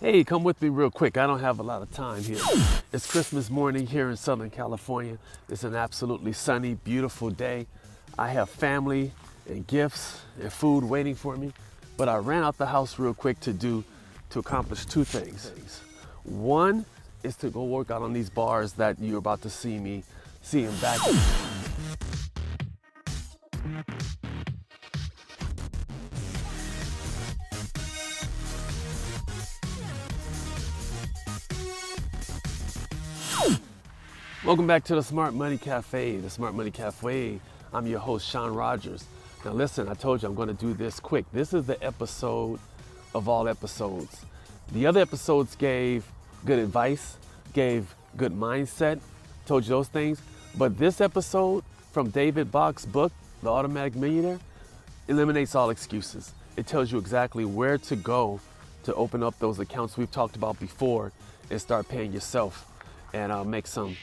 Hey, come with me real quick. I don't have a lot of time here. It's Christmas morning here in Southern California. It's an absolutely sunny, beautiful day. I have family and gifts and food waiting for me, but I ran out the house real quick to do to accomplish two things. One is to go work out on these bars that you're about to see me see in back. Welcome back to the Smart Money Cafe, the Smart Money Cafe. I'm your host, Sean Rogers. Now, listen, I told you I'm going to do this quick. This is the episode of all episodes. The other episodes gave good advice, gave good mindset, told you those things. But this episode from David Bach's book, The Automatic Millionaire, eliminates all excuses. It tells you exactly where to go to open up those accounts we've talked about before and start paying yourself and uh, make some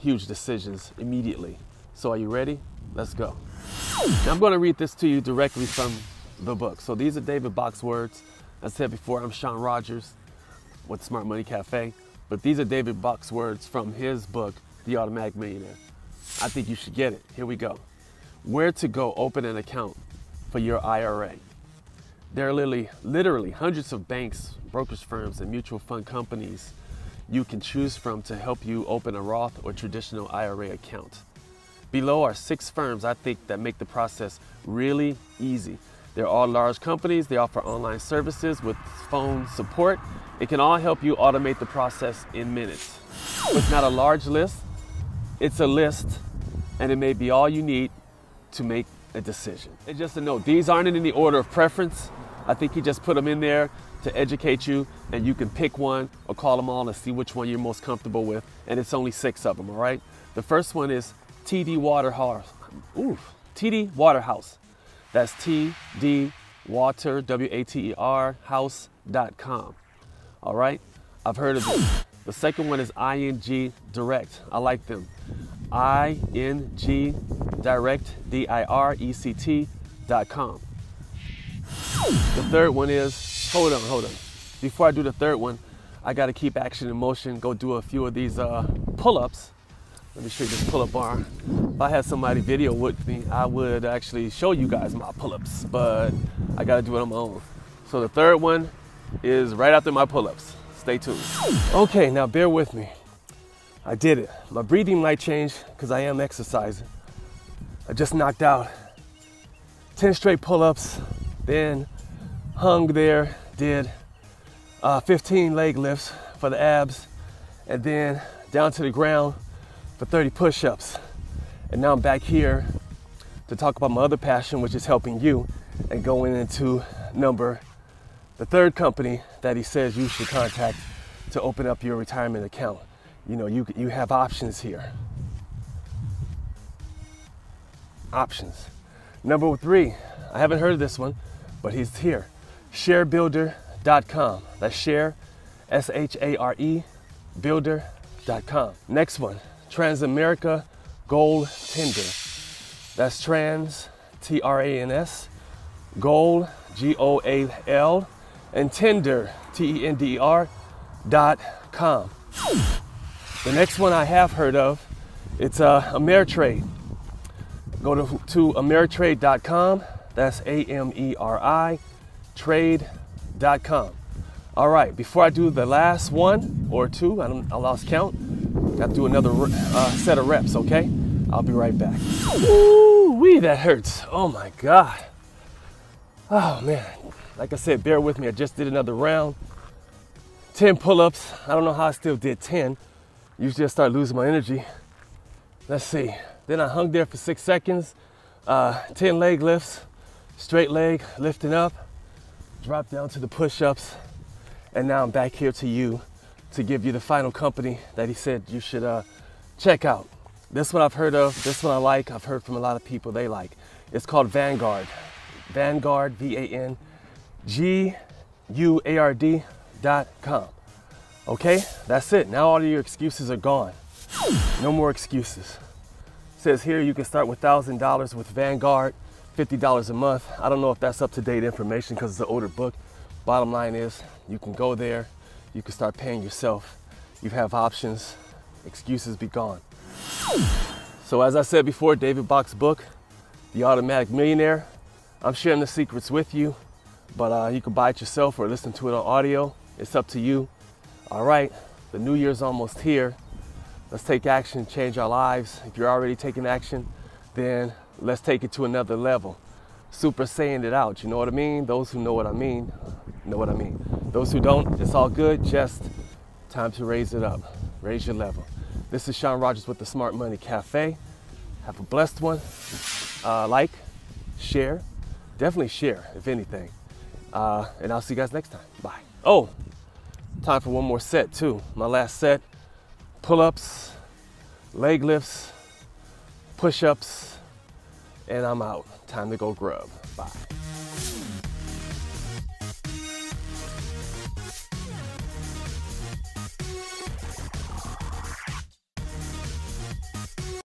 huge decisions immediately. So, are you ready? Let's go. Now, I'm going to read this to you directly from the book. So, these are David Bach's words. I said before, I'm Sean Rogers with Smart Money Cafe, but these are David Bach's words from his book, The Automatic Millionaire. I think you should get it. Here we go. Where to go open an account for your IRA. There are literally, literally hundreds of banks, brokerage firms, and mutual fund companies you can choose from to help you open a Roth or traditional IRA account. Below are six firms I think that make the process really easy. They're all large companies, they offer online services with phone support. It can all help you automate the process in minutes. It's not a large list, it's a list, and it may be all you need to make a decision. And just a note, these aren't in any order of preference. I think he just put them in there to educate you, and you can pick one or call them all and see which one you're most comfortable with. And it's only six of them, all right? The first one is TD Waterhouse. Oof, TD Waterhouse. That's TD Water, W A T E R, house.com. All right? I've heard of them. The second one is ING Direct. I like them. ING Direct, D I R E C T.com. The third one is, hold on, hold on. Before I do the third one, I got to keep action in motion, go do a few of these uh, pull ups. Let me show you this pull up bar. If I had somebody video with me, I would actually show you guys my pull ups, but I got to do it on my own. So the third one is right after my pull ups. Stay tuned. Okay, now bear with me. I did it. My breathing might change because I am exercising. I just knocked out 10 straight pull ups, then hung there, did uh, 15 leg lifts for the abs, and then down to the ground for 30 push ups. And now I'm back here to talk about my other passion, which is helping you, and going into number, the third company that he says you should contact to open up your retirement account. You know, you, you have options here. Options. Number three, I haven't heard of this one, but he's here. Sharebuilder.com. That's share, S H A R E, builder.com. Next one, Transamerica Gold Tender. That's trans, T R A N S, goal, G O A L, and tender, T E N D E R, dot com. The next one I have heard of, it's uh, Ameritrade. Go to, to Ameritrade.com. That's A M E R I, trade.com. All right, before I do the last one or two, I, I lost count. Got to do another uh, set of reps, okay? I'll be right back. Ooh, wee, that hurts. Oh my God. Oh man. Like I said, bear with me. I just did another round. 10 pull ups. I don't know how I still did 10. Usually I start losing my energy. Let's see. Then I hung there for six seconds. Uh, 10 leg lifts, straight leg, lifting up, drop down to the push ups. And now I'm back here to you to give you the final company that he said you should uh, check out. This one I've heard of, this one I like, I've heard from a lot of people they like. It's called Vanguard. Vanguard, V A N G U A R D dot com. Okay, that's it. Now all of your excuses are gone. No more excuses. It says here you can start with $1,000 with Vanguard, $50 a month. I don't know if that's up to date information because it's an older book. Bottom line is you can go there, you can start paying yourself. You have options, excuses be gone. So, as I said before, David Bach's book, The Automatic Millionaire, I'm sharing the secrets with you, but uh, you can buy it yourself or listen to it on audio. It's up to you. All right, the new year's almost here. Let's take action, change our lives. If you're already taking action, then let's take it to another level. Super saying it out, you know what I mean? Those who know what I mean, know what I mean. Those who don't, it's all good, just time to raise it up, raise your level. This is Sean Rogers with the Smart Money Cafe. Have a blessed one. Uh, like, share, definitely share, if anything. Uh, and I'll see you guys next time. Bye. Oh, time for one more set, too. My last set pull ups, leg lifts, push ups, and I'm out. Time to go grub. Bye.